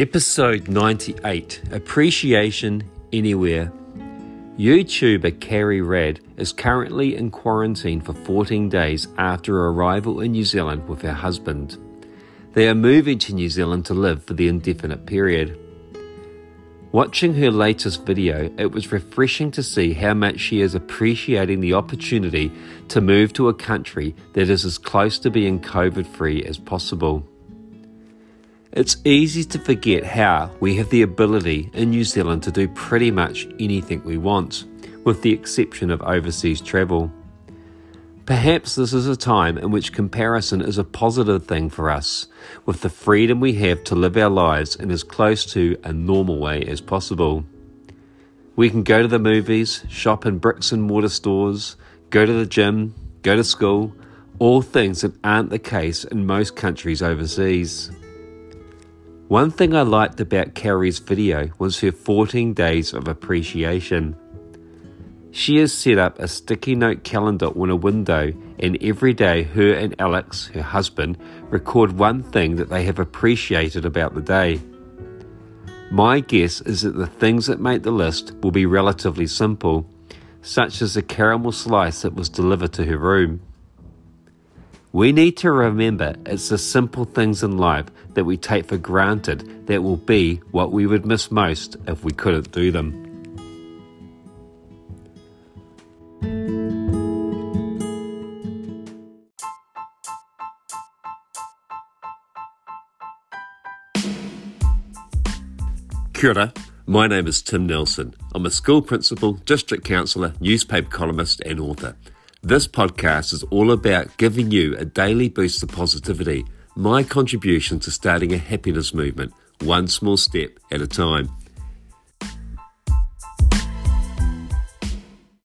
Episode 98 Appreciation Anywhere. YouTuber Carrie Rad is currently in quarantine for 14 days after arrival in New Zealand with her husband. They are moving to New Zealand to live for the indefinite period. Watching her latest video, it was refreshing to see how much she is appreciating the opportunity to move to a country that is as close to being COVID free as possible. It's easy to forget how we have the ability in New Zealand to do pretty much anything we want, with the exception of overseas travel. Perhaps this is a time in which comparison is a positive thing for us, with the freedom we have to live our lives in as close to a normal way as possible. We can go to the movies, shop in bricks and mortar stores, go to the gym, go to school, all things that aren't the case in most countries overseas. One thing I liked about Carrie's video was her 14 days of appreciation. She has set up a sticky note calendar on a window, and every day her and Alex, her husband, record one thing that they have appreciated about the day. My guess is that the things that make the list will be relatively simple, such as the caramel slice that was delivered to her room. We need to remember it's the simple things in life that we take for granted that will be what we would miss most if we couldn't do them. Kia ora. My name is Tim Nelson. I'm a school principal, district councillor, newspaper columnist, and author. This podcast is all about giving you a daily boost of positivity, my contribution to starting a happiness movement, one small step at a time.